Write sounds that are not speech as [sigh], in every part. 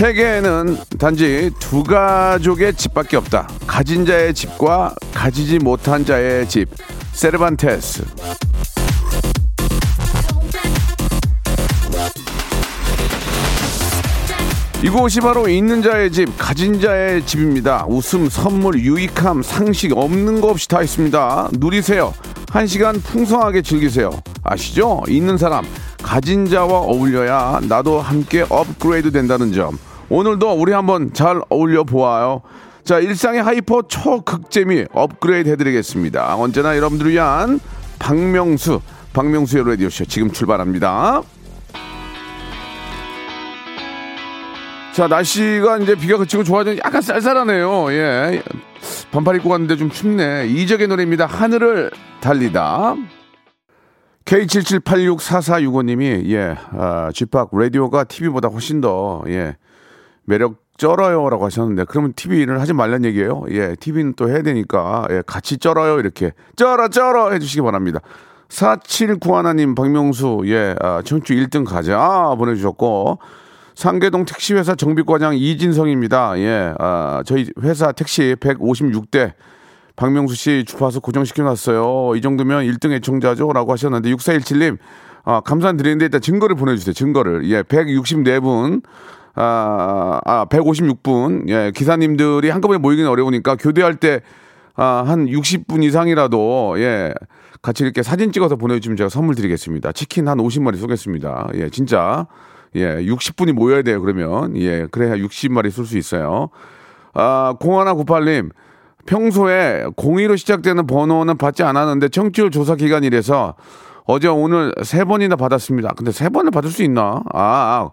세계에는 단지 두 가족의 집밖에 없다. 가진 자의 집과 가지지 못한 자의 집. 세르반테스. 이곳이 바로 있는 자의 집, 가진 자의 집입니다. 웃음, 선물, 유익함, 상식 없는 거 없이 다 있습니다. 누리세요. 한 시간 풍성하게 즐기세요. 아시죠? 있는 사람, 가진 자와 어울려야 나도 함께 업그레이드 된다는 점. 오늘도 우리 한번 잘 어울려 보아요. 자, 일상의 hyper 초극재미 업그레이드 해드리겠습니다. 언제나 여러분들을 위한 박명수, 박명수의 라디오쇼 지금 출발합니다. 자, 날씨가 이제 비가 그치고 좋아져 약간 쌀쌀하네요. 예. 반팔 입고 갔는데 좀 춥네. 이적의 노래입니다. 하늘을 달리다. K77864465님이, 예, 아, 쥐팍 라디오가 TV보다 훨씬 더, 예, 매력 쩔어요라고 하셨는데, 그러면 TV를 하지 말란 얘기예요. 예, TV는 또 해야 되니까, 예, 같이 쩔어요. 이렇게. 쩔어, 쩔어! 해주시기 바랍니다. 4791님, 박명수, 예, 아, 청취 1등 가자. 아, 보내주셨고, 상계동 택시회사 정비과장 이진성입니다. 예, 아, 저희 회사 택시 156대 박명수 씨 주파수 고정시켜놨어요. 이 정도면 1등 애청자죠? 라고 하셨는데, 6417님, 아, 감사드리는데 일단 증거를 보내주세요. 증거를. 예, 164분, 아, 아, 156분, 예, 기사님들이 한꺼번에 모이기는 어려우니까 교대할 때, 아, 한 60분 이상이라도, 예, 같이 이렇게 사진 찍어서 보내주시면 제가 선물 드리겠습니다. 치킨 한 50마리 쏘겠습니다. 예, 진짜. 예, 60분이 모여야 돼요, 그러면. 예, 그래야 60마리 쏠 수 있어요. 아, 0198님, 평소에 02로 시작되는 번호는 받지 않았는데 청취율 조사 기간이라서 어제 오늘 세 번이나 받았습니다. 근데 세 번을 받을 수 있나? 아, 아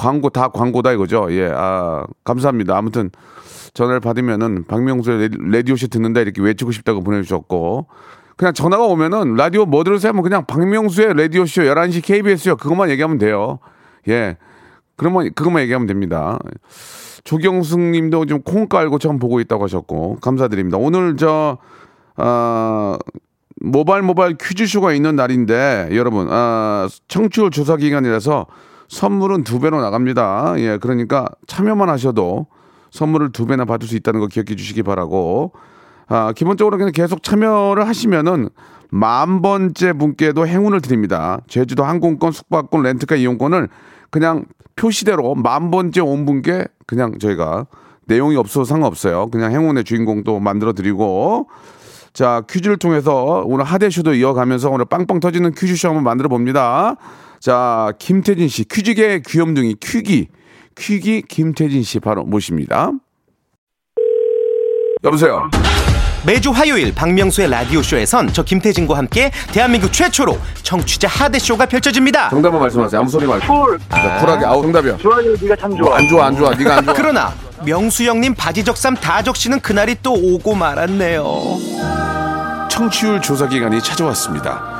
광고 다 광고다 이거죠. 예, 아, 감사합니다. 아무튼 전화를 받으면은 박명수의 라디오쇼 듣는다 이렇게 외치고 싶다고 보내주셨고 그냥 전화가 오면은 라디오 뭐 들으세요? 하면 그냥 박명수의 라디오쇼 11시 KBS요. 그것만 얘기하면 돼요. 예. 그러면 그것만 얘기하면 됩니다. 조경숙 님도 좀콩 깔고 처음 보고 있다고 하셨고 감사드립니다. 오늘 저 아, 모바일 모바일 퀴즈쇼가 있는 날인데 여러분 아, 청취율 조사 기간이라서 선물은 두 배로 나갑니다. 예, 그러니까 참여만 하셔도 선물을 두 배나 받을 수 있다는 거 기억해 주시기 바라고 아, 기본적으로 그냥 계속 참여를 하시면은 만 번째 분께도 행운을 드립니다. 제주도 항공권, 숙박권, 렌트카 이용권을 그냥 표시대로 만 번째 온 분께 그냥 저희가 내용이 없어도 상관없어요. 그냥 행운의 주인공 또 만들어 드리고 자 퀴즈를 통해서 오늘 하대쇼도 이어가면서 오늘 빵빵 터지는 퀴즈쇼 한번 만들어 봅니다. 자 김태진 씨 퀴즈계 귀염둥이 퀴기 퀴기 김태진 씨 바로 모십니다. 여보세요. 매주 화요일 박명수의 라디오 쇼에선 저 김태진과 함께 대한민국 최초로 청취자 하대 쇼가 펼쳐집니다. 정답만 말씀하세요. 아무 소리 말고. 쿨. 쿨하게. 아우 정답이야. 좋아요, 네가 참 좋아. 안 좋아 안 좋아. 네가 안 좋아. 그러나 명수 형님 바지 적삼 다 적시는 그날이 또 오고 말았네요. 청취율 조사 기간이 찾아왔습니다.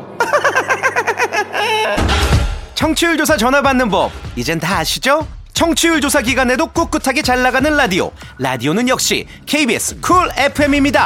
청취율 조사 전화 받는 법 이젠 다 아시죠? 청취율 조사 기간에도 꿋꿋하게 잘 나가는 라디오 라디오는 역시 KBS 쿨 FM입니다.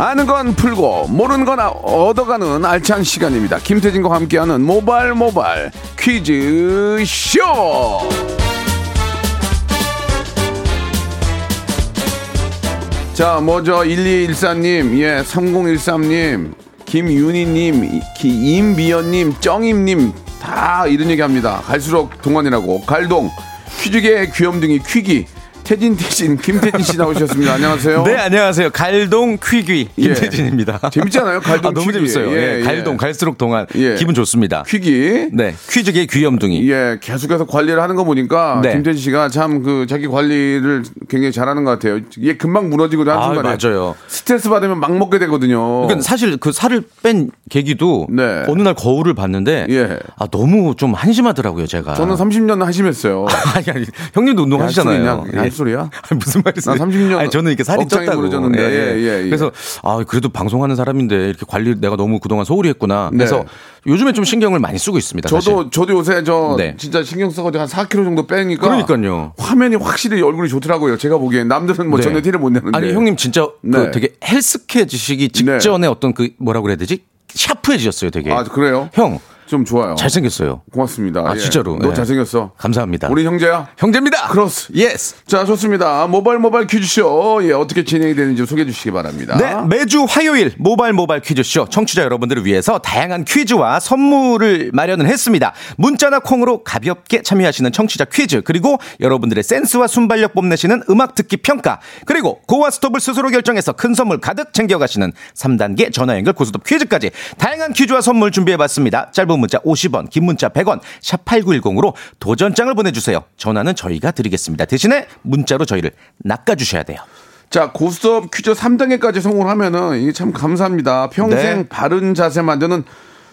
아는 건 풀고 모르는 건 아- 얻어가는 알찬 시간입니다. 김태진과 함께하는 모발 모발 퀴즈 쇼. 자, 먼저 1214님, 예, 3013님, 김윤희님, 기- 임비연님, 정임님 다 이런 얘기 합니다. 갈수록 동안이라고. 갈동, 퀴즈계 귀염둥이 퀴기, 태진 태진, 김태진 씨 나오셨습니다. 안녕하세요. 네, 안녕하세요. 갈동 퀴귀 예. 김태진입니다. 재밌잖아요, 갈동 아, 너무 퀴귀. 재밌어요. 예, 예, 예. 갈동 갈수록 동안 예. 기분 좋습니다. 퀴기. 네, 퀴즈계 귀염둥이. 예, 계속해서 관리를 하는 거 보니까 네. 김태진 씨가 참 그 자기 관리를 굉장히 잘하는 것 같아요. 이게 금방 무너지거든 아, 한순간에. 맞아요. 스트레스 받으면 막 먹게 되거든요. 그러니까 사실 그 살을 뺀 계기도 네. 어느 날 거울을 봤는데 예. 아 너무 좀 한심하더라고요 제가. 저는 30년 하심했어요. [laughs] 아니, 아니, 형님도 운동하시잖아요. 소리야? [laughs] 무슨 말이세요? 나 30년 아니, 저는 이렇게 살이 쪘다고. 무너졌는데. 예, 예, 예. 그래서 아 그래도 방송하는 사람인데 이렇게 관리 내가 너무 그동안 소홀히 했구나. 네. 그래서 요즘에 좀 신경을 많이 쓰고 있습니다. 사실. 저도 저도 요새 저 네. 진짜 신경 써가지고 한 4kg 정도 빼니까 그러니까요. 화면이 확실히 얼굴이 좋더라고요. 제가 보기엔 남들은 뭐 네. 전혀 티를 못 내는데. 아니 형님 진짜 네. 그 되게 헬스케지시기 직전에 어떤 그 뭐라 그래야 되지? 샤프해지셨어요, 되게. 아 그래요? 형 좀 좋아요. 잘생겼어요. 고맙습니다. 아, 예. 진짜로. 너 예. 잘생겼어. 감사합니다. 우리 형제야. 형제입니다. 크로스. yes. 자 좋습니다. 모바일 모바일 퀴즈쇼 예 어떻게 진행이 되는지 소개해 주시기 바랍니다. 네, 매주 화요일 모바일 모바일 퀴즈쇼 청취자 여러분들을 위해서 다양한 퀴즈와 선물을 마련을 했습니다. 문자나 콩으로 가볍게 참여하시는 청취자 퀴즈, 그리고 여러분들의 센스와 순발력 뽐내시는 음악 듣기 평가, 그리고 고와 스톱을 스스로 결정해서 큰 선물 가득 챙겨 가시는 3단계 전화 연결 고스톱 퀴즈까지 다양한 퀴즈와 선물 준비해 봤습니다. 짧은 문자 50원, 긴 문자 100원, 샵 8910으로 도전장을 보내주세요. 전화는 저희가 드리겠습니다. 대신에 문자로 저희를 낚아주셔야 돼요. 자 고스톱 퀴즈 3단계까지 성공하면은 이게 참 감사합니다. 평생 네. 바른 자세 만드는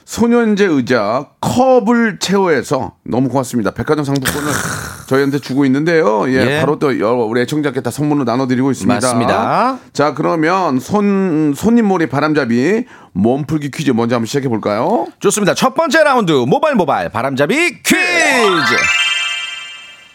소년제 의자 컵을 채워해서 너무 고맙습니다. 백화점 상품권을 저희한테 주고 있는데요. 예, 예. 바로 또 여러 우리 애청자께 다 선물로 나눠드리고 있습니다. 맞습니다. 자 그러면 손 손님몰이 바람잡이 몸풀기 퀴즈 먼저 한번 시작해 볼까요? 좋습니다. 첫 번째 라운드 모바일 모바일 바람잡이 퀴즈.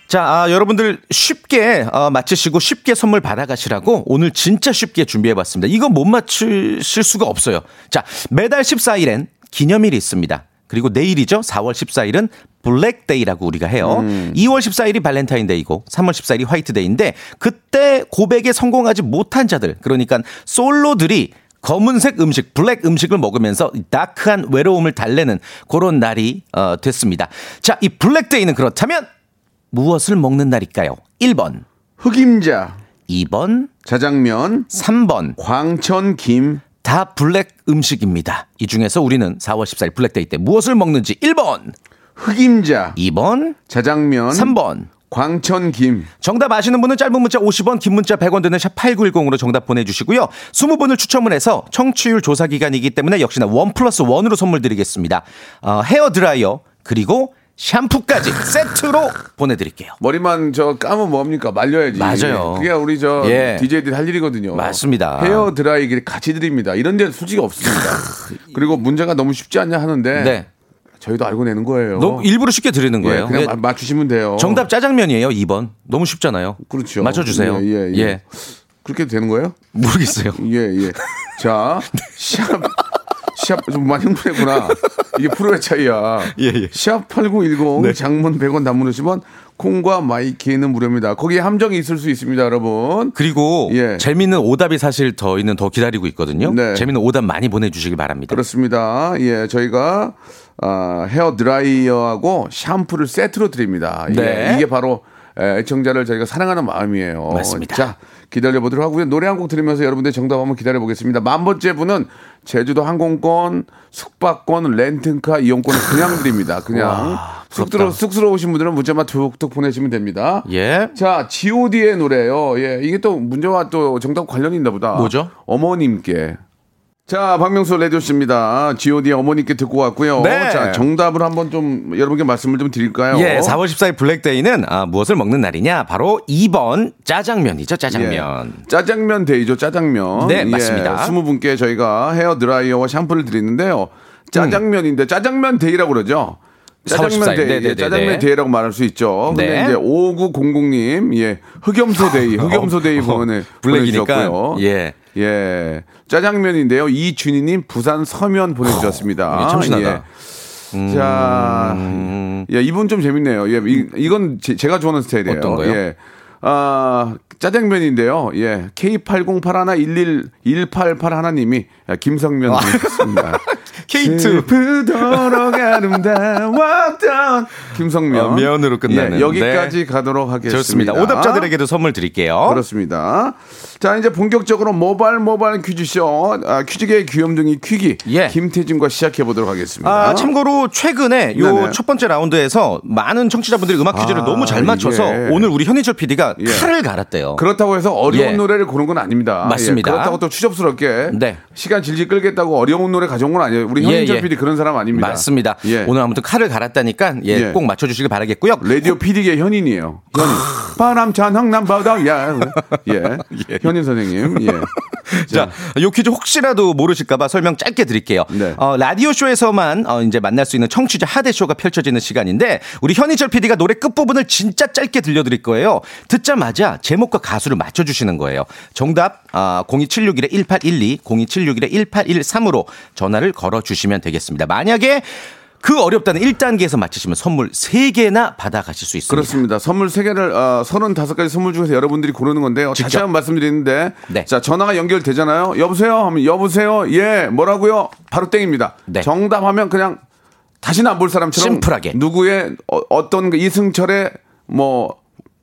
자, 아, 여러분들 쉽게 어, 맞히시고 쉽게 선물 받아가시라고 오늘 진짜 쉽게 준비해봤습니다. 이거 못 맞추실 수가 없어요. 자, 매달 14일엔 기념일이 있습니다. 그리고 내일이죠. 4월 14일은 블랙데이라고 우리가 해요. 2월 14일이 발렌타인데이고 3월 14일이 화이트데이인데 그때 고백에 성공하지 못한 자들 그러니까 솔로들이 검은색 음식, black 음식을 먹으면서 이 dark한 외로움을 달래는 그런 날이 어, 됐습니다. 자, 이 블랙데이는 그렇다면 무엇을 먹는 날일까요? 1번, 흑임자, 2번, 자장면, 3번. 광천 김, 다 black 음식입니다. 이 중에서 우리는 4월 14일 블랙데이 때 무엇을 먹는지 1번, 흑임자, 2번, 자장면, 3번. 광천 김. 정답 아시는 분은 짧은 문자 50원, 긴 문자 100원 드는 샵 8910으로 정답 보내주시고요. 20분을 추첨을 해서 청취율 조사 기간이기 때문에 역시나 원 플러스 원으로 선물 드리겠습니다. 어, 헤어 드라이어 그리고 샴푸까지 세트로 보내드릴게요. 머리만 저 감으면 뭡니까? 말려야지. 맞아요. 그게 우리 저 예. DJ들이 할 일이거든요. 맞습니다. 헤어 드라이기를 같이 드립니다. 이런 데는 솔직히 없습니다. 그리고 문제가 너무 쉽지 않냐 하는데 네. 저희도 알고 내는 거예요. 너무 일부러 쉽게 드리는 예, 거예요. 그냥 예, 마- 맞추시면 돼요. 정답 짜장면이에요, 2번. 너무 쉽잖아요. 그렇죠. 맞춰주세요. 예, 예, 예. 그렇게 되는 거예요? 모르겠어요. 예, 예. 자, [laughs] 샵, 샵, 좀 많이 흥분했구나. 이게 프로의 차이야. 예, 예. 샵 8910, 네. 장문 100원 단문 50원 콩과 마이케이는 무료입니다. 거기에 함정이 있을 수 있습니다, 여러분. 그리고 예. 재미있는 오답이 사실 저희는 더 기다리고 있거든요. 네. 재미있는 오답 많이 보내주시기 바랍니다. 그렇습니다. 예, 저희가 아, 헤어 드라이어하고 샴푸를 세트로 드립니다. 이게, 네. 이게 바로 에, 애청자를 저희가 사랑하는 마음이에요. 맞습니다. 자, 기다려 보도록 하고요. 노래 한 곡 들으면서 여러분들 정답 한번 기다려 보겠습니다. 만 번째 분은 제주도 항공권, 숙박권, 렌트카 이용권을 그냥 드립니다. 그냥 쑥스러, 쑥스러우신 분들은 문자만 툭툭 보내시면 됩니다. 예. 자, G.O.D의 노래요. 예, 이게 또 문제와 또 정답 관련이 있나 보다. 뭐죠? 어머님께. 자, 박명수 레디오씨입니다. G.O.D의 어머님께 듣고 왔고요. 네. 자, 정답을 한번 좀 여러분께 말씀을 좀 드릴까요? 예, 4월 14일 블랙데이는 아, 무엇을 먹는 날이냐? 바로 2번 짜장면이죠, 짜장면. 예. 짜장면 day죠, 짜장면. 네, 맞습니다. 예, 20분께 저희가 헤어 드라이어와 샴푸를 드리는데요. 짜장면인데 짜장면 day라고 그러죠. 4월 짜장면 14일. day, 네네네네. 예, 짜장면 day라고 말할 수 있죠. 근데 네. 이제 5900님, 예, 흑염소 day, [laughs] 흑염소 day 어, 보내 black이니까. 보내주셨고요. 예. 예. 짜장면인데요. 이준희님 부산 서면 보내주셨습니다. 참신하다. 예. 자, 예, 이분 좀 재밌네요. 예, 이, 이건 제, 가 좋아하는 스타일이에요. 어떤 거요? 예. 아, 짜장면인데요. 예. K80811188 하나님이 김성면 님이었습니다. K2. 슬프도록 아름다웠던 김성면. 어, 면으로 끝나는. 예, 여기까지 네. 가도록 하겠습니다. 좋습니다. 오답자들에게도 선물 드릴게요. 그렇습니다. 자, 이제 본격적으로 모바일 모바일 퀴즈쇼, 아, 퀴즈계의 귀염둥이 퀴기. 예. 김태진과 시작해 보도록 하겠습니다. 아, 참고로 최근에 요 네네. 첫 번째 라운드에서 많은 청취자분들이 음악 퀴즈를 아, 너무 잘 맞춰서 이게. 오늘 우리 현희철 PD가 예. 칼을 갈았대요. 그렇다고 해서 어려운 예. 노래를 고른 건 아닙니다. 맞습니다. 예, 그렇다고 또 추접스럽게 네. 시간 질질 끌겠다고 어려운 노래 가져온 건 아니에요. 우리 예, 현인철 예. PD 그런 사람 아닙니다. 맞습니다. 예. 오늘 아무튼 칼을 갈았다니까 예, 예. 꼭 맞춰주시길 바라겠고요. 라디오 PD계 현인이에요. 현인. 바람 찬 흥남바다야. [laughs] 예. 현인 선생님. 예. [laughs] 자, 요 퀴즈 혹시라도 모르실까봐 설명 짧게 드릴게요. 네. 어, 라디오 쇼에서만 어, 이제 만날 수 있는 청취자 하대 쇼가 펼쳐지는 시간인데, 우리 현희철 PD가 노래 끝 부분을 진짜 짧게 들려드릴 거예요. 듣자마자 제목과 가수를 맞춰주시는 거예요. 정답, 아, 02761-1812, 02761-1813으로 전화를 걸어주시면 되겠습니다. 만약에 그 어렵다는 1단계에서 맞히시면 선물 3개나 받아가실 수 있습니다. 그렇습니다. 선물 3개를, 어, 35가지 선물 중에서 여러분들이 고르는 건데요. 다시 직접. 한번 말씀드리는데. 네. 자, 전화가 연결되잖아요. 여보세요? 하면 여보세요? 예, 뭐라고요? 바로 땡입니다. 네. 정답하면 그냥 다시는 안 볼 사람처럼. 심플하게. 누구의 어, 떤그 이승철의 뭐,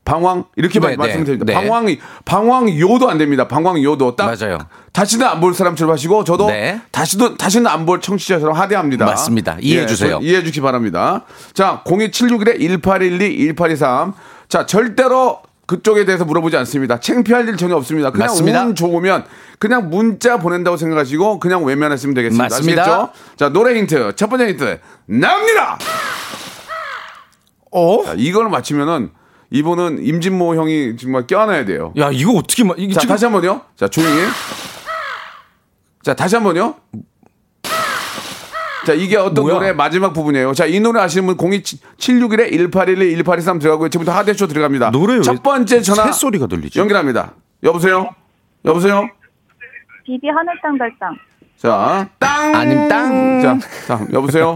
방황 이렇게 네, 말씀드립니다 네. 방황이 방황 요도 안 됩니다. 방황 요도 딱 맞아요. 다시는 안 볼 사람처럼 하시고 저도 네. 다시도 다시는 안 볼 청취자처럼 하대합니다. 맞습니다. 이해해 예, 주세요. 저- 이해해 주시기 바랍니다. 자, 02761에 1812, 1823. 자, 절대로 그쪽에 대해서 물어보지 않습니다. 창피할 일 전혀 없습니다. 그냥 맞습니다. 운 좋으면 그냥 문자 보낸다고 생각하시고 그냥 외면하시면 되겠습니다. 맞습니다. 아시겠죠? 자, 노래 힌트. 첫 번째 힌트. 나옵니다! 어? 자, 이걸 맞히면은 이분은 임진모 형이 정말 껴안아야 돼요. 야, 이거 어떻게, 마- 이게 자, 지금 다시 한 번요. 자, 조용히. 자, 다시 한 번요. 자, 이게 어떤 뭐야? 노래 마지막 부분이에요. 자, 이 노래 아시는 분 02761에 1812, 1823 들어가고요. 지금부터 하대쇼 들어갑니다. 노래 왜첫 번째 전화 새소리가 들리지? 연결합니다. 여보세요? 여보세요? 비비 하늘땅 별땅. 자, 땅! 아님 땅. 자, 자, 여보세요?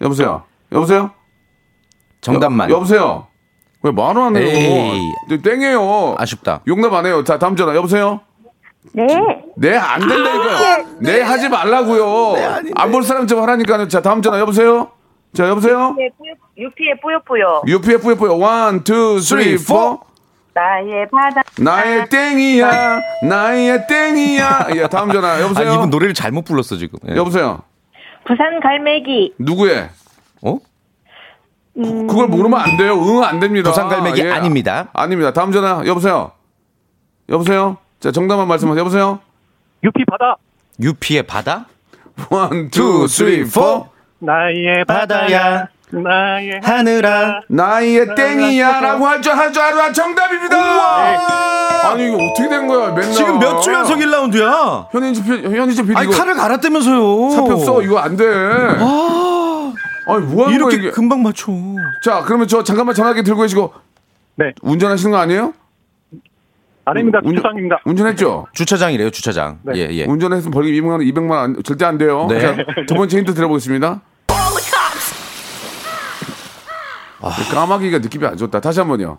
여보세요? 여보세요? 정답만. 여, 여보세요? 왜 말을 안 해요? 에이. 네, 땡이에요. 아쉽다. 용납 안 해요. 자, 다음 전화. 여보세요? 네. 네, 안 된다니까요. 네, 하지 말라고요. 안볼 사람 좀 하라니까요. 자, 다음 전화. 여보세요? 자, 여보세요? 네, 뿌요, 유피의 뿌요뿌요. UPFF 원, 투, 쓰리, 포. 나의 바다. 나의 땡이야. 나의 땡이야. 예, 다음 전화. 아, 여보세요? 이분 노래를 잘못 불렀어, 지금. 예. 여보세요? 부산 갈매기. 누구의? 어? 그걸 모르면 안 돼요. 응, 안 됩니다. 부산 갈매기 아닙니다. 아닙니다. 다음 전화. 여보세요? 여보세요? 자, 정답만 말씀하세요. 여보세요? 유피 바다 유피의 바다? one, two, three, four. 나의 바다야 나의 하늘아. 나의 땡이야라고 할줄 할줄 알아 정답입니다. 아니 이게 어떻게 된 거야 맨날 지금 몇 주 연속 1라운드야? 현인지 현인지 PD 아니, 칼을 갈았다면서요. 잡혔어 이거 안 돼. 아니 뭐 이렇게 이게? 금방 맞춰. 자 그러면 저 잠깐만 전화기 들고 계시고 네 운전하시는 거 아니에요? 아닙니다 운- 주상입니다 운전했죠? 주차장이래요, 주차장. 네. 예, 예. 운전해서 벌금 200만 원, 200만 원 안- 절대 안 돼요. 네. 자, 두 번째 힌트 들어보겠습니다. 아, 까마귀가 느낌이 안 좋다. 다시 한 번요.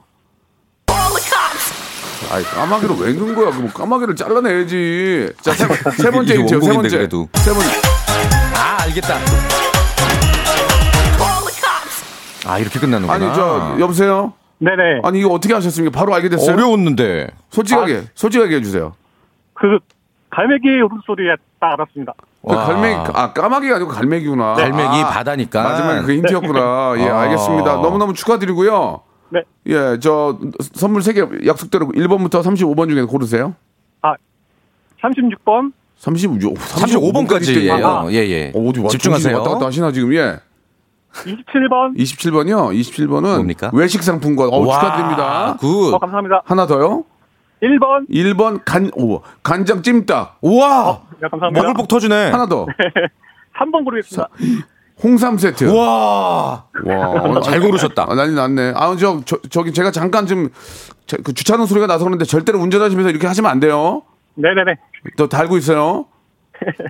아이 까마귀를 왜 넣은 거야? 그럼 까마귀를 잘라내야지. 자, 세, 번- 세 번째 힌트요. 세 번째. 그래도. 세 번째. 아, 알겠다. 아, 이렇게 끝나는구나. 아니 저 여보세요. 네네 아니 이거 어떻게 하셨습니까? 바로 알게 됐어요. 어려웠는데. 솔직하게 솔직하게 해주세요. 그 갈매기의 울음소리에 딱 알았습니다 그 와. 갈매기 아 까마귀가 아니고 갈매기구나. 갈매기 아, 바다니까. 마지막에 그 힌트였구나. 예, 아. 알겠습니다. 너무너무 축하드리고요. 네 예, 저 선물 3개 약속대로 1번부터 35번 중에 고르세요. 아 36번 36, 35번까지예요. 아. 예, 예. 어, 어디 와, 집중하세요. 왔다 갔다 하시나 지금 예. 27번 27번이요. 27번은 뭡니까? 외식 상품권. 어, 와, 축하드립니다. good. 어 감사합니다 하나 더요. 1번 1번 간 오, 간장 찜닭. 우와. 네, 감사합니다 먹을 복 터지네. 하나 더. [laughs] 3번 고르겠습니다 홍삼 세트. 와. 와, 잘 고르셨다. 아, 난리 났네. 아, 저, 저 저기 제가 잠깐 좀 저, 그 주차하는 소리가 나서 그런데 절대로 운전하시면서 이렇게 하시면 안 돼요. 네네네 또 달고 있어요.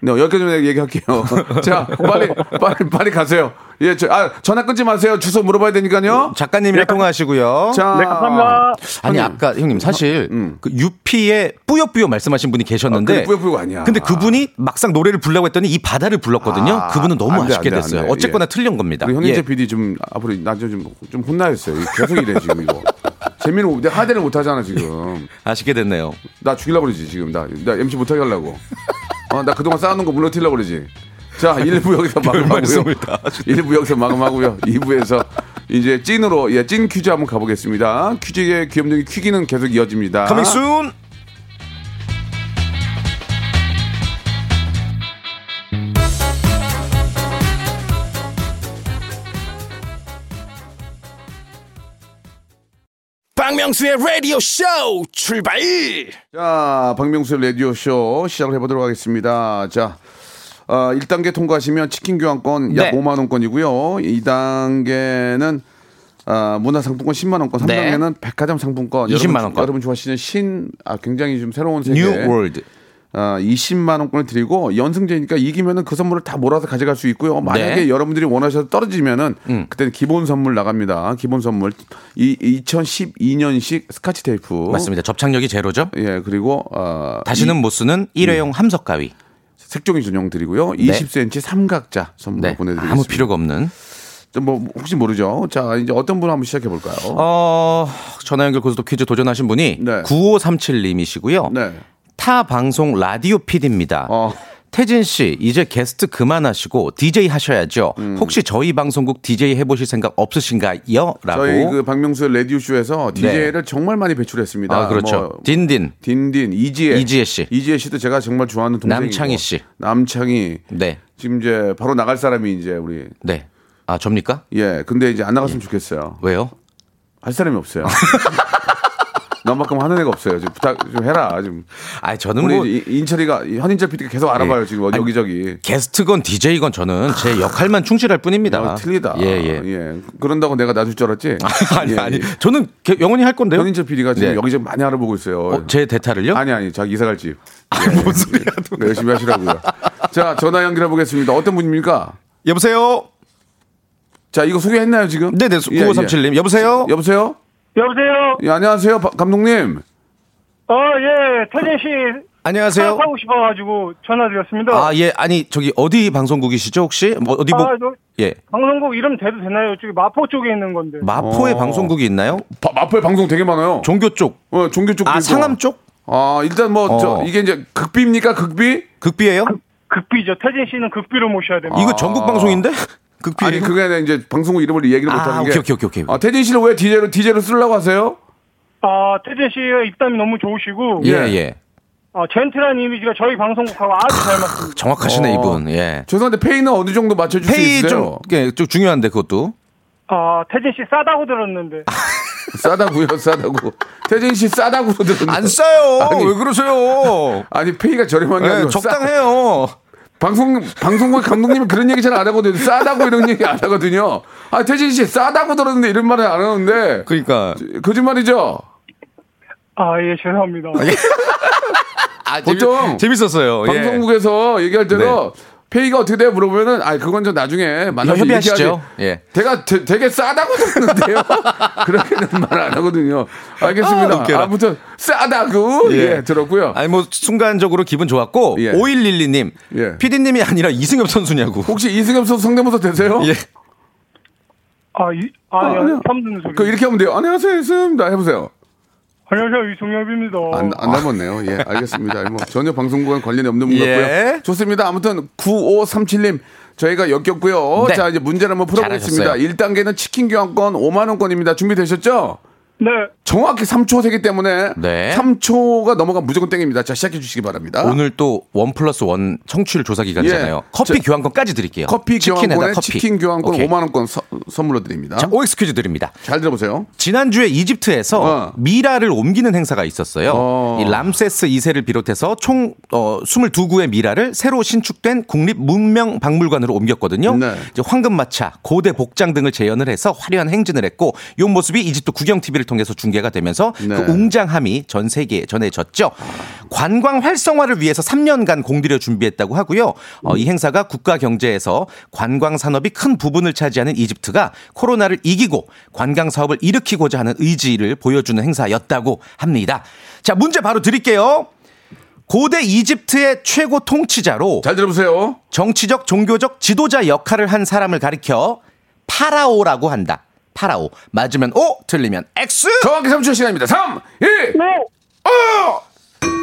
네, 여기까지 얘기할게요. [laughs] 자, 빨리, 빨리, 빨리 가세요. 예, 저, 아, 전화 끊지 마세요. 주소 물어봐야 되니까요. 작가님이랑 통화하시고요. 자, 네, 감사합니다. 아니 형님. 아까 형님 사실 그 유피의 뿌요뿌요 말씀하신 분이 계셨는데 아, 근데 뿌요뿌요가 아니야. 근데 그분이 막상 노래를 부르려고 했더니 이 바다를 불렀거든요. 아, 그분은 너무 안 돼, 아쉽게 안 돼, 안 됐어요. 돼. 어쨌거나 예. 틀린 겁니다. 현인재 예. PD 좀 앞으로 나좀 좀, 좀 혼나였어요. 계속 이래 지금 이거. 재미를 못- 내가 하대를 못 하잖아 지금. [laughs] 아쉽게 됐네요. 나 죽이려고 그러지 지금 나, 나 MC 못하게 하려고. 어, 나 그동안 쌓아놓은 거 무너뜨리려고 그러지. 자, 1부 여기서 마감하고요. 말씀을 다 1부 여기서 마감하고요. 2부에서 이제 찐으로 예, 찐 퀴즈 한번 가보겠습니다. 퀴즈의 귀염둥이 퀴기는 계속 이어집니다. coming soon. 박명수의 라디오 쇼 출발 자, 박명수의 라디오 쇼 시작을 해보도록 하겠습니다. 자, 어, 1단계 통과하시면 치킨 교환권 약 네. 5만 원권이고요. 2단계는 아, 문화상품권 10만 원권, 네. 3단계는 백화점 상품권 20만 여러분, 원권. 여러분 좋아하시는 신, 아, 굉장히 좀 새로운 세계. new world. 아, 20만 원권을 드리고 연승제니까 이기면은 그 선물을 다 몰아서 가져갈 수 있고요. 만약에 네. 음. 여러분들이 원하셔서 떨어지면은 그때는 기본 선물 나갑니다. 기본 선물 이 2012년식 스카치 테이프 맞습니다. 접착력이 제로죠. 예 그리고 어, 다시는 못 쓰는 일회용 함석 가위. 색종이 전용 드리고요. 20cm 삼각자 선물 네. 보내드리겠습니다. 아무 필요가 없는. 좀뭐 혹시 모르죠. 자 이제 어떤 분 한번 시작해 볼까요? 어, 전화 연결 고스톱 퀴즈 도전하신 분이 네. 9537님이시고요. 네. 타 방송 라디오 PD입니다. 어. 태진 씨, 이제 게스트 그만하시고 DJ 하셔야죠. 음. 혹시 저희 방송국 DJ 해보실 생각 없으신가요? 라고. 저희 그 박명수의 라디오 쇼에서 DJ를 정말 많이 배출했습니다. 네. 아, 그렇죠. 뭐 딘딘. 딘딘 이지혜 이지혜 씨. 이지혜 씨도 제가 정말 좋아하는 동생이고 남창희 씨. 남창희 네. 지금 이제 바로 나갈 사람이 이제 우리 네. 아, 접니까? 예 근데 이제 안 나갔으면 좋겠어요. 왜요? 할 사람이 없어요. [laughs] 너만큼 하는 애가 없어요. 좀 부탁 좀 해라. 좀 아, 저는 우리 뭐 이- 인철이가 이 현인철 PD가 계속 알아봐요 예. 지금 아니, 여기저기. 게스트건 DJ건 저는 제 역할만 충실할 뿐입니다. 야, 틀리다. 예, 예. 그런다고 내가 놔줄 줄 알았지? [laughs] 아니, 예, 아니. 예. 저는 게- 영원히 할 건데요. 현인철 PD가 지금 네. 여기저기 많이 알아보고 있어요. 어, 제 대타를요? 아니 아니 자기 이사 갈 집. 뭔 소리야, 또. 네, 열심히 하시라고요. 자 전화 연결해 보겠습니다. 어떤 분입니까? 여보세요? 자 이거 소개했나요 지금? 네네, 예, 9537님. 여보세요? 예. 여보세요? 여보세요? 예, 안녕하세요 바- 감독님. 어, 예, 태진 씨. 안녕하세요? 하고 싶어가지고 전화드렸습니다. 아, 예. 아니, 저기 어디 방송국이시죠, 혹시? 뭐 어디 뭐 아, 저 예. 방송국 이름 대도 되나요? 저기 마포 쪽에 있는 건데. 마포에 어. 방송국이 있나요? 바, 마포에 방송 되게 많아요. 종교 쪽. 어, 종교 쪽도 아, 있고. 상암 쪽? 아 일단 뭐 저 어. 이게 이제 극비입니까 극비? 극비예요? 극비죠. 태진 씨는 극비로 모셔야 됩니다. 이거 전국 방송인데? 극비. 아니 그게 아니라 이제 방송국 이름을 얘기를 아, 못하는 게. 오케이, 오케이, 오케이, 오케이. 아 태진 씨를 왜 DJ로 DJ로 쓰려고 하세요? 아, 태진 씨가 입담이 너무 좋으시고. 예, 예. 예. 어, 젠틀한 이미지가 저희 방송국하고 아주 잘 맞습니다. 정확하시네, 어. 이분. 예. 죄송한데 페이는 어느 정도 맞춰줄 수 페이 있어요? 좀, 예, 좀 중요한데, 그것도. 아, 태진 씨 싸다고 들었는데. [laughs] 싸다고요, 싸다고. 태진 씨 싸다고 들었는데. 안 싸요! 아니, 왜 그러세요? 아니 페이가 저렴한 게 예, 아니고 싸- 적당해요. 방송 방송국 감독님이 그런 얘기 잘 안 하거든요. 싸다고 이런 얘기 안 하거든요. 아 태진 씨 싸다고 들었는데 이런 말을 안 하는데 그러니까. 거짓말이죠. 아, 예, 죄송합니다. 아, 보통 재밌, 재밌었어요. 예. 방송국에서 얘기할 때도 페이가 어떻게 돼요 물어보면은 아 그건 저 나중에 만나서 협의하시죠. 얘기하지. 예. 제가 되, 되게 싸다고 들었는데요. [laughs] 그렇게는 말 안 하거든요. 알겠습니다. 아. 아, 무튼 싸다고 예, 예. 들었고요. 아니 뭐 순간적으로 기분 좋았고 예. 5112님 예. PD님이 아니라 이승엽 선수냐고. 혹시 이승엽 선수 성대모사 되세요? 예. 아, 이, 아, 아, 소리. 그 이렇게 하면 돼요. 안녕하세요, 이승입니다. 해보세요. 안녕하세요, 이송엽입니다. 안, 안 닮았네요. 예, 알겠습니다. 뭐 전혀 방송국과 관련이 없는 분 예. 같고요. 좋습니다. 아무튼 9537님 저희가 역겹고요. 네. 자, 이제 문제를 한번 풀어보겠습니다. 잘하셨어요. 1단계는 치킨 교환권 5만 원권입니다. 준비되셨죠? 네. 정확히 3초 세기 때문에 네. 3초가 넘어가면 무조건 땡입니다. 자, 시작해 주시기 바랍니다. 오늘 또 원 플러스 원 청취율 조사 기간이잖아요. 예. 커피 저- 교환권까지 드릴게요. 커피 교환권에 커피. 치킨 교환권 오케이. 5만 원권 서- 선물로 드립니다. 자, OX 퀴즈 드립니다. 잘 들어보세요. 지난주에 이집트에서 어. 미라를 옮기는 행사가 있었어요. 어. 이 람세스 2세를 비롯해서 총 어, 22구의 미라를 새로 신축된 국립문명박물관으로 옮겼거든요. 네. 이제 황금마차, 고대 복장 등을 재현을 해서 화려한 행진을 했고 이 모습이 이집트 국영 TV를 통해서 중계가 공개가 되면서 네. 그 웅장함이 전 세계에 전해졌죠. 관광 활성화를 위해서 3년간 공들여 준비했다고 하고요. 어, 이 행사가 국가 경제에서 관광 산업이 큰 부분을 차지하는 이집트가 코로나를 이기고 관광 사업을 일으키고자 하는 의지를 보여주는 행사였다고 합니다. 자, 문제 바로 드릴게요. 고대 이집트의 최고 통치자로 잘 들어보세요. 정치적 종교적 지도자 역할을 한 사람을 가리켜 파라오라고 한다. 파라오. 맞으면 O, 틀리면 X. 정확히 3초 시간입니다. 3, 2,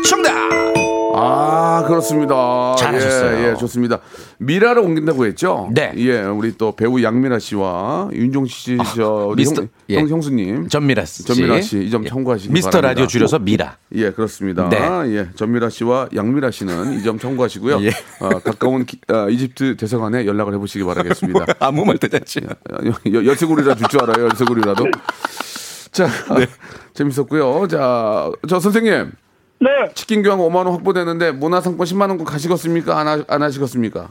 정답. 아, 그렇습니다. 잘하셨어요. 예, 예, 좋습니다. 미라를 옮긴다고 했죠? 네. 예, 우리 또 배우 양미라 씨와 윤종 씨, 저, 우리 미스터- 형, 예. 형, 형수님. 전미라 씨. 전미라 씨, 이점 참고하시기 미스터 바랍니다. 라디오 줄여서 미라. 예, 그렇습니다. 네. 예, 전미라 씨와 양미라 씨는 이 점 참고하시고요. 예. 어, 가까운 기- 어, 이집트 대사관에 연락을 해보시기 바라겠습니다. [laughs] 아무 말 대잔치. 열쇠고리라 줄 줄 알아요, 열쇠고리라도. [laughs] 자, 네. 재밌었고요. 자, 저 선생님. 네. 치킨 교환 5만 원 확보되는데 문화상품 10만 원권 가시겠습니까? 안, 하, 안 하시겠습니까?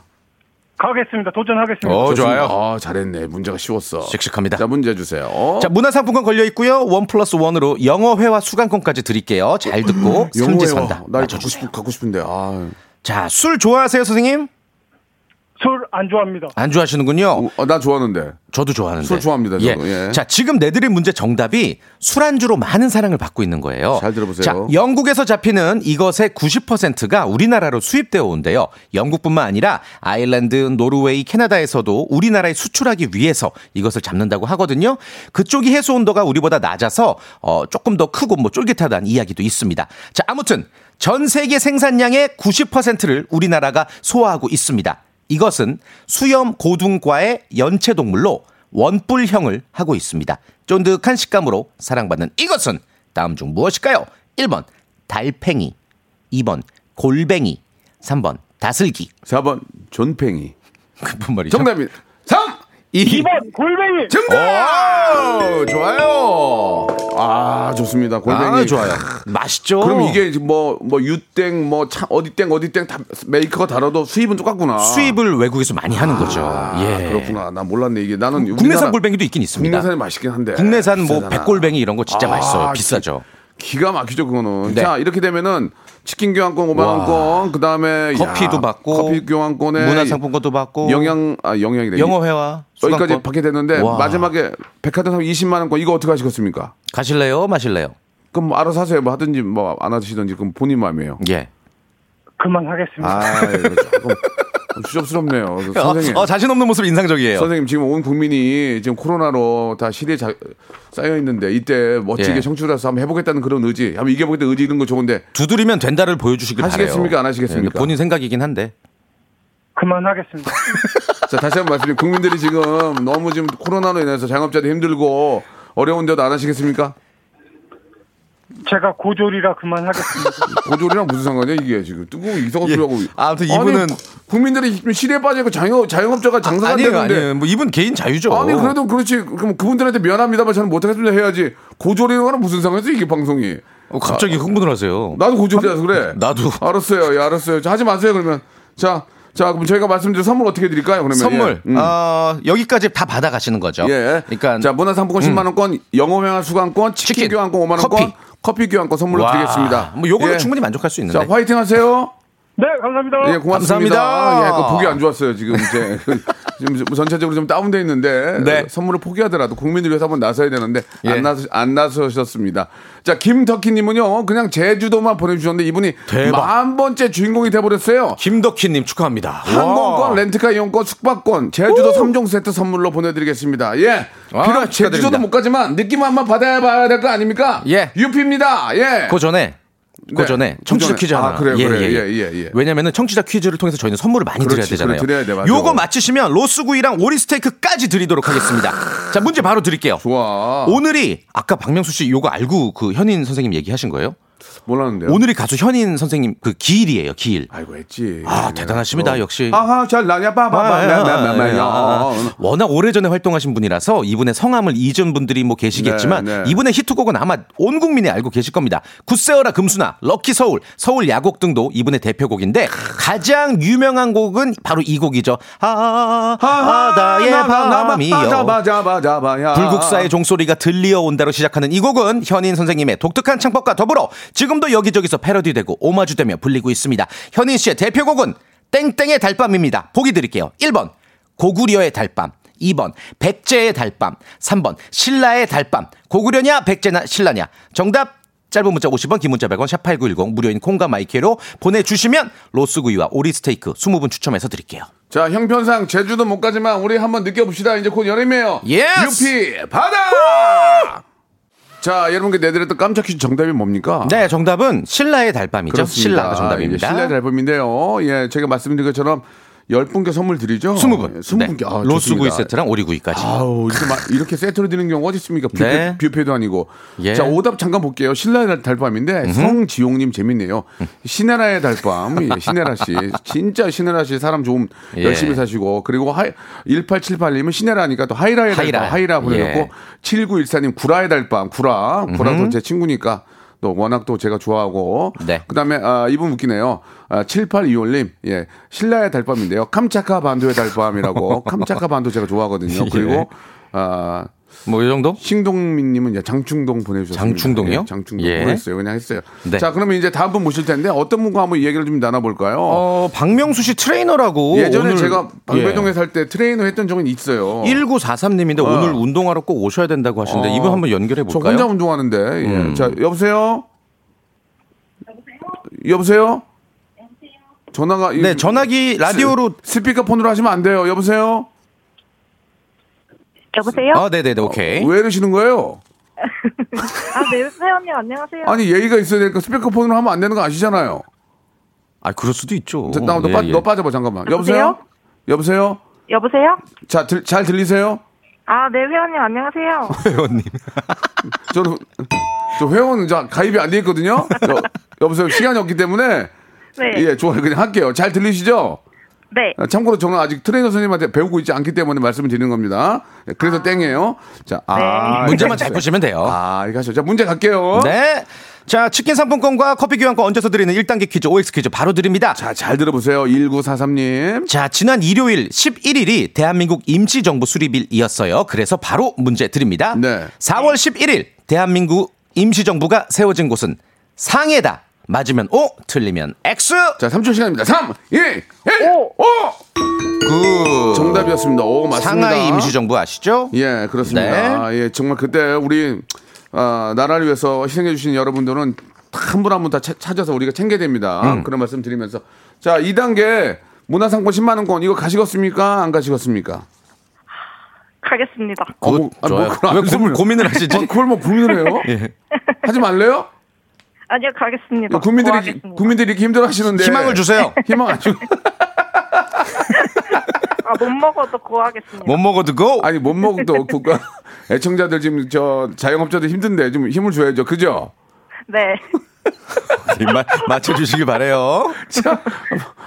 가겠습니다. 도전하겠습니다. 어, 좋아요. 아, 잘했네. 문제가 쉬웠어. 씩씩합니다. 자, 문제 주세요. 자, 문화상품권 걸려 있고요. 원 플러스 원으로 영어 회화 수강권까지 드릴게요. 잘 듣고 삼지선다. 날 갖고. 싶 갖고 싶은데. 아. 자, 술 좋아하세요, 선생님? 술 안 좋아합니다. 안 좋아하시는군요. 어, 나 좋아하는데. 저도 좋아하는데. 술 좋아합니다, 저도. 예. 자, 지금 내드린 문제 정답이 술안주로 많은 사랑을 받고 있는 거예요. 잘 들어보세요. 자, 영국에서 잡히는 이것의 90%가 우리나라로 수입되어 온대요. 영국뿐만 아니라 아일랜드, 노르웨이, 캐나다에서도 우리나라에 수출하기 위해서 이것을 잡는다고 하거든요. 그쪽이 해수 온도가 우리보다 낮아서 어, 조금 더 크고 뭐 쫄깃하다는 이야기도 있습니다. 자, 아무튼 전 세계 생산량의 90%를 우리나라가 소화하고 있습니다. 이것은 수염 고둥과의 연체 동물로 원뿔형을 하고 있습니다. 쫀득한 식감으로 사랑받는 이것은 다음 중 무엇일까요? 1번 달팽이, 2번 골뱅이, 3번 다슬기. 4번 존팽이. [laughs] 그분 말이죠. 정답입니다. 3 2 2번 골뱅이. 정답! 좋아요. 아, 좋습니다. 골뱅이. 아, 좋아요. 맛있죠? 그럼 이게 뭐, 뭐, 유땡, 뭐, 차, 어디 땡, 어디 땡, 다 메이커가 다르도 수입은 똑같구나. 수입을 외국에서 많이 하는 거죠. 아, 예. 그렇구나. 나 몰랐네, 이게. 나는. 국내산 우리나라- 골뱅이도 있긴 있습니다. 국내산이 맛있긴 한데. 국내산 뭐 비싸잖아. 백골뱅이 이런 거 진짜 아, 맛있어요. 기- 비싸죠. 기가 막히죠, 그거는. 네. 자, 이렇게 되면은 치킨 교환권 5만 원권, 그 다음에. 커피도 받고 커피 교환권에. 문화상품권도 받고 영양, 아, 영양이래. 영어 회화 여기까지 수강권. 받게 됐는데 와. 마지막에 백화점 20만 원권 이거 어떻게 하시겠습니까? 가실래요? 마실래요? 그럼 뭐 알아서 하세요. 뭐 하든지 뭐 안 하시든지 그럼 본인 마음이에요. 예. 그만하겠습니다. 아, 이거 조금 추접스럽네요. 선생님. 어, 어, 자신 없는 모습 인상적이에요. 선생님 지금 온 국민이 지금 코로나로 다 시리에 자- 쌓여 있는데 이때 멋지게 예. 청출해서 한번 해보겠다는 그런 의지, 한번 이겨보겠다는 의지 이런 거 좋은데 두드리면 된다를 보여주시길 바래요. 하시겠습니까? 안 하시겠습니까? 예, 본인 생각이긴 한데. 그만하겠습니다. [laughs] 자 다시 한번 말씀드리면 국민들이 지금 너무 지금 코로나로 인해서 자영업자들 힘들고 어려운데도 안 하시겠습니까? 제가 고졸이라 그만하겠습니다. [laughs] 고졸이랑 무슨 상관이야 이게 지금 뜨거운 이상한 소리 하고 예. 아무튼 이분은- 아니, 국민들이 시리에 빠지고 자영, 자영업자가 장사가 안 아니에요, 되는데 아니에요. 뭐 이분 개인 자유죠. 아니 그래도 그렇지 그럼 그분들한테 미안합니다만 저는 못하겠습니다 해야지 거는 무슨 상관이지 이게 방송이 어, 갑자기 흥분을 하세요. 나도 고졸이라서 그래 나도. 알았어요 예 알았어요 자, 하지 마세요 그러면 자 자 그럼 저희가 말씀드린 선물 어떻게 드릴까요 그러면 선물 예. 음. 어, 여기까지 다 받아가시는 거죠. 예. 그러니까 자 문화상품권 10만 원권, 영어회화 수강권, 치킨, 치킨, 교환권 5만 원권, 커피. 커피, 교환권 선물로 와, 드리겠습니다. 뭐 요거로 예. 충분히 만족할 수 있는데. 자 화이팅 하세요. 네, 감사합니다. 예, 고맙습니다. 감사합니다. 예, 그 보기 안 좋았어요 지금 이제 [laughs] 지금 전체적으로 좀 다운돼 있는데 네. 선물을 포기하더라도 국민을 위해서 한번 나서야 되는데 예. 안 나서 안 나서셨습니다. 자 김덕희님은요 그냥 제주도만 보내주셨는데 이분이 대박. 만 번째 주인공이 돼버렸어요. 김덕희님 축하합니다. 항공권, 와. 렌트카 이용권, 숙박권, 제주도 삼종 세트 선물로 보내드리겠습니다. 예. 아, 비록 제주도도 축하드립니다. 못 가지만 느낌 한번 받아야 봐야 될 거 아닙니까? 예. 유피입니다. 예. 그 전에 그 네. 전에 그 청취자. 퀴즈 하나. 아, 그래요, 그래요. 예, 예, 예. 왜냐면은 청취자 퀴즈를 통해서 저희는 선물을 많이 그렇지, 드려야 되잖아요. 그래, 드려야 돼. 요거 맞히시면 로스구이랑 오리 스테이크까지 드리도록 하겠습니다. 자, 문제 바로 드릴게요. 좋아. 오늘이 아까 박명수 씨 요거 알고 그 현인 선생님 얘기하신 거예요? 몰랐는데요. 오늘이 가수 현인 선생님 그 기일이에요. 기일. 아이고 했지. 아, 네. 대단하십니다. 어. 역시. 아하 잘 나냐 아, 아, 아, 빠바바바바바야. 아, 워낙 오래전에 활동하신 분이라서 이분의 성함을 잊은 분들이 뭐 계시겠지만 네, 네. 이분의 히트곡은 아마 온 국민이 알고 계실 겁니다. 굳세어라 금순아, 럭키 서울, 서울 야곡 등도 이분의 대표곡인데 가장 유명한 곡은 바로 이 곡이죠. 아, 바다의 밤이요. 바자바자바야. 불국사의 종소리가 들리어 온다로 시작하는 이 곡은 현인 선생님의 독특한 창법과 더불어 지금도 여기저기서 패러디되고 오마주되며 불리고 있습니다. 현인 씨의 대표곡은 땡땡의 달밤입니다. 보기 드릴게요. 1번 고구려의 달밤 2번 백제의 달밤 3번 신라의 달밤 고구려냐 백제나 신라냐 정답 짧은 문자 50원 긴 문자 100원 샵8910 무료인 콩과 마이케이로 보내주시면 로스구이와 오리스테이크 20분 추첨해서 드릴게요. 자 형편상 제주도 못 가지만 우리 한번 느껴봅시다. 이제 곧 여름이에요. Yes! 유피 바다. 자 여러분께 내드렸던 깜짝 퀴즈 정답이 뭡니까? 네, 정답은 신라의 달밤이죠. 신라가 정답입니다. 신라 달밤인데요. 예, 제가 말씀드린 것처럼 열 분께 선물 드리죠. 20분. 예, 20분께. 아, 로스구이. 세트랑 오리구이까지. 아우 이렇게, 마- 이렇게 세트로 드리는 경우가 어디 있습니까? 뷔페, 네. 뷔페도 아니고. 예. 자 오답 잠깐 볼게요. 신라의 달밤인데 성지용님 재밌네요. 신애라의 달밤, 예, 신애라 씨, [laughs] 진짜 신애라 씨 사람 좀 예. 열심히 사시고 그리고 하희, 1878님은 신애라니까 또 하희라의 달밤, 하희라. 하희라 보내놓고 예. 7914님 구라의 달밤, 구라, 구라도 제 친구니까. 또 워낙 또 제가 좋아하고 네. 그다음에 아, 이분 웃기네요. 아, 7825님 예 신라의 달밤인데요. 캄차카 반도의 달밤이라고 [laughs] 캄차카 반도 제가 좋아하거든요. 예. 그리고 아 뭐 이 정도? 신동민님은 예, 장충동 보내주셨습니다. 장충동이요? 예, 장충동 예. 보냈어요. 그냥 했어요. 네. 자 그러면 이제 다음 분 모실 텐데 어떤 분과 한번 얘기를 좀 나눠볼까요? 어, 박명수 씨 트레이너라고. 예전에 오늘- 제가 방배동에 예. 살때 트레이너 했던 적은 있어요. 1943님인데 어. 오늘 운동하러 꼭 오셔야 된다고 하시는데 어. 이분 한번 연결해 저 볼까요? 혼자 운동하는데. 예. 음. 자, 여보세요? 여보세요? 전화가 이- 네, 전화기 라디오로 스피커폰으로 하시면 안 돼요. 여보세요? 여보세요? 아, 네, 네, 네. 오케이. 왜 이러시는 거예요? [laughs] 아, 네, 회원님 안녕하세요. 아니 예의가 있어야 되니까 스피커폰으로 하면 안 되는 거 아시잖아요. 아, 그럴 수도 있죠. 자, 나, 너, 예, 빠, 예. 너 빠져봐 잠깐만. 여보세요? 여보세요? 여보세요? 여보세요? 자, 들- 잘 들리세요? 아, 네, 회원님 안녕하세요. [laughs] 회원님. [laughs] 저는 저 회원 자 가입이 안 돼 있거든요. 여, 여보세요. 시간이 없기 때문에 네. 예 좋아요. 그냥 할게요. 잘 들리시죠? 네. 아, 참고로 저는 아직 트레이너 선생님한테 배우고 있지 않기 때문에 말씀을 드리는 겁니다. 네, 그래서 땡이에요. 자, 아, 네. 문제만 잘 푸시면 돼요. 아, 이거 하죠. 자, 문제 갈게요. 네. 자, 치킨 상품권과 커피 교환권 얹어서 드리는 1단계 퀴즈, OX 퀴즈 바로 드립니다. 자, 잘 들어보세요. 1943님. 자, 지난 일요일 11일이 대한민국 임시정부 수립일이었어요. 그래서 바로 문제 드립니다. 네. 4월 11일 대한민국 임시정부가 세워진 곳은 상해다. 맞으면 O, 틀리면 X. 자, 3초 시간입니다. 3, 2, 1, 오. 5! 그 정답이었습니다. 오, 맞습니다. 상하이 임시정부 아시죠? 예, 그렇습니다. 예, 정말 그때 우리 아, 나라를 위해서 희생해 주신 여러분들은 한 분 한 분 다 찾아서 우리가 챙겨야 됩니다. 음. 그런 말씀 드리면서 자, 2단계 문화상품 10만 원권 이거 가시겠습니까? 안 가시겠습니까? 가겠습니다. 어, 뭐, 아, 뭐 좋아요. 그걸 왜 고, 고민을 하시지? 어, 그걸 뭐 고민을 해요? [laughs] 예. 하지 말래요? 아니요, 가겠습니다. 이거 국민들이 고하겠습니다. 국민들이 이렇게 힘들어 하시는데 희망을 주세요. [laughs] 희망 안 주고 아, 못 먹어도 고하겠습니다. 못 먹어도 고. 아니 못 먹도 [laughs] 국가 애청자들 지금 저 자영업자들 힘든데 좀 힘을 줘야죠. 그죠? 네. 마, 맞춰주시기 바래요. [laughs] 자,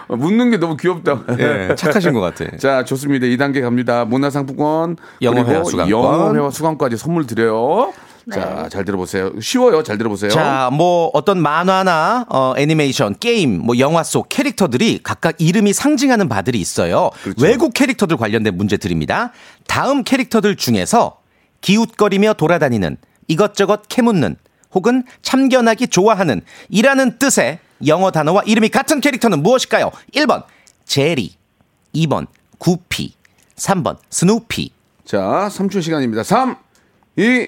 묻는 게 너무 귀엽다. 예, 착하신 것 같아. 자, 좋습니다. 2단계 갑니다. 문화상품권, 영어 회화 그리고 수강권. 영어 회화 수강까지 선물 드려요. 자, 잘 들어보세요. 쉬워요. 잘 들어보세요. 자, 뭐 어떤 만화나 어, 애니메이션, 게임, 뭐 영화 속 캐릭터들이 각각 이름이 상징하는 바들이 있어요. 그렇죠. 외국 캐릭터들 관련된 문제 드립니다. 다음 캐릭터들 중에서 기웃거리며 돌아다니는 이것저것 캐묻는 혹은 참견하기 좋아하는 이라는 뜻의 영어 단어와 이름이 같은 캐릭터는 무엇일까요? 1번 제리, 2번 구피, 3번 스누피. 자, 3초 시간입니다. 3, 2,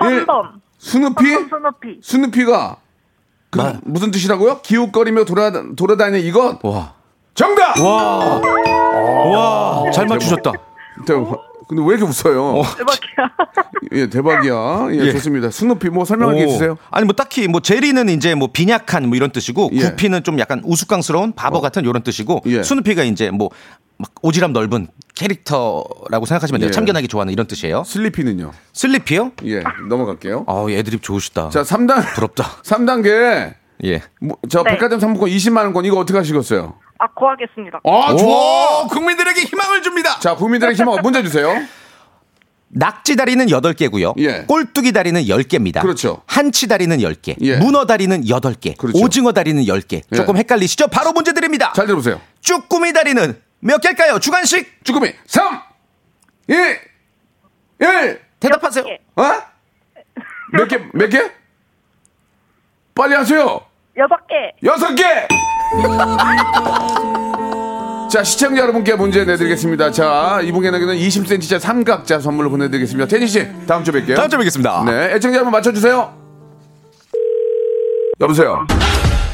1. 3번. 스누피? 3번 스누피. 스누피가 그 마- 무슨 뜻이라고요? 기웃거리며 돌아, 돌아다니는 이것? 와, 정답! 와, 잘 맞추셨다. 저, 근데 왜 이렇게 웃어요? 대박이야. 예, 대박이야. 예, 예. 좋습니다. 스누피 뭐 설명할 게 오. 있으세요? 아니 뭐 딱히 뭐 제리는 이제 뭐 빈약한 뭐 이런 뜻이고 예. 구피는 좀 약간 우스꽝스러운 바보 같은 이런 뜻이고 예. 스누피가 이제 뭐 막 오지랖 넓은 캐릭터라고 생각하시면 돼요. 예. 참견하기 좋아하는 이런 뜻이에요. 슬리피는요? 슬리피요? 예, 넘어갈게요. 아, 애드립 좋으시다. 자, 3단. 부럽다. [laughs] 3단계. 예. 뭐, 저 네. 백화점 상품권 20만 원권 이거 어떻게 하시겠어요? 아, 구하겠습니다. 아, 좋아. 오, 국민들에게 희망을 줍니다. 자, 국민들의 희망 문제 주세요. [laughs] 낙지 다리는 8개고요. 예. 꼴뚜기 다리는 10개입니다. 그렇죠. 한치 다리는 10개. 예. 문어 다리는 8개. 그렇죠. 오징어 다리는 10개. 예. 조금 헷갈리시죠? 바로 문제 드립니다. 잘 들어보세요. 쭈꾸미 다리는 몇 개일까요? 주간식 쭈꾸미 3 2 1 대답하세요. 개. 어? 몇 개? 몇 개? 빨리 하세요. 여섯 개. 여섯 개. 자 시청자 여러분께 문제 내드리겠습니다. 자 이분께는 20cm짜 삼각자 선물로 보내드리겠습니다. 태진 씨 다음 주에 뵐게요. 다음 주에 뵙겠습니다. 네 애청자 여러분 맞춰주세요. 여보세요.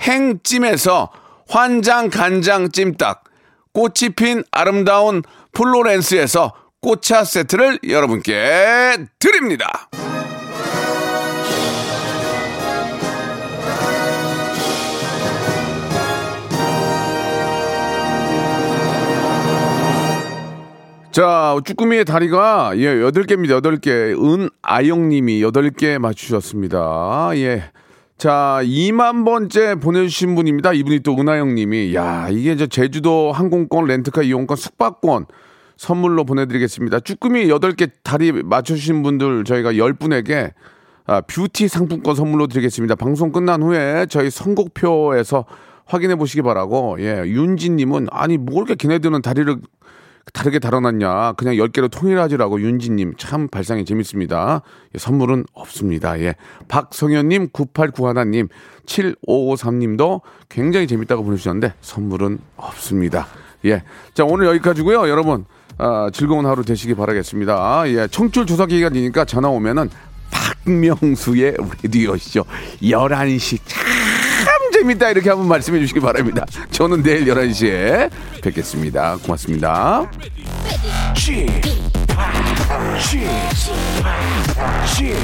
행찜에서 환장 간장 찜닭, 꽃이 핀 아름다운 플로렌스에서 꽃차 세트를 여러분께 드립니다. 자, 쭈꾸미의 다리가, 예, 여덟 개입니다. 여덟 개. 은아영 님이 여덟 개 맞추셨습니다. 예. 자, 2만 번째 보내주신 분입니다. 이분이 또 은하영 님이. 야, 이게 저 제주도 항공권, 렌트카 이용권, 숙박권 선물로 보내드리겠습니다. 쭈꾸미 여덟 개 다리 맞춰주신 분들 저희가 10분에게 아, 뷰티 상품권 선물로 드리겠습니다. 방송 끝난 후에 저희 선곡표에서 확인해 보시기 바라고, 예, 윤진 님은, 아니, 뭘 이렇게 걔네들은 다리를 다르게 다뤄놨냐. 그냥 10개로 통일하지라고 윤지님 참 발상이 재밌습니다. 예, 선물은 없습니다. 예. 박성현님, 9891님, 7553님도 굉장히 재밌다고 보내주셨는데 선물은 없습니다. 예. 자, 오늘 여기까지고요 여러분, 아, 즐거운 하루 되시기 바라겠습니다. 예. 청출 조사 기간이니까 전화 오면은 박명수의 라디오쇼 11시 참 재밌다 이렇게 한번 말씀해 주시기 바랍니다. 저는 내일 11시에 뵙겠습니다. 고맙습니다. G, G, G.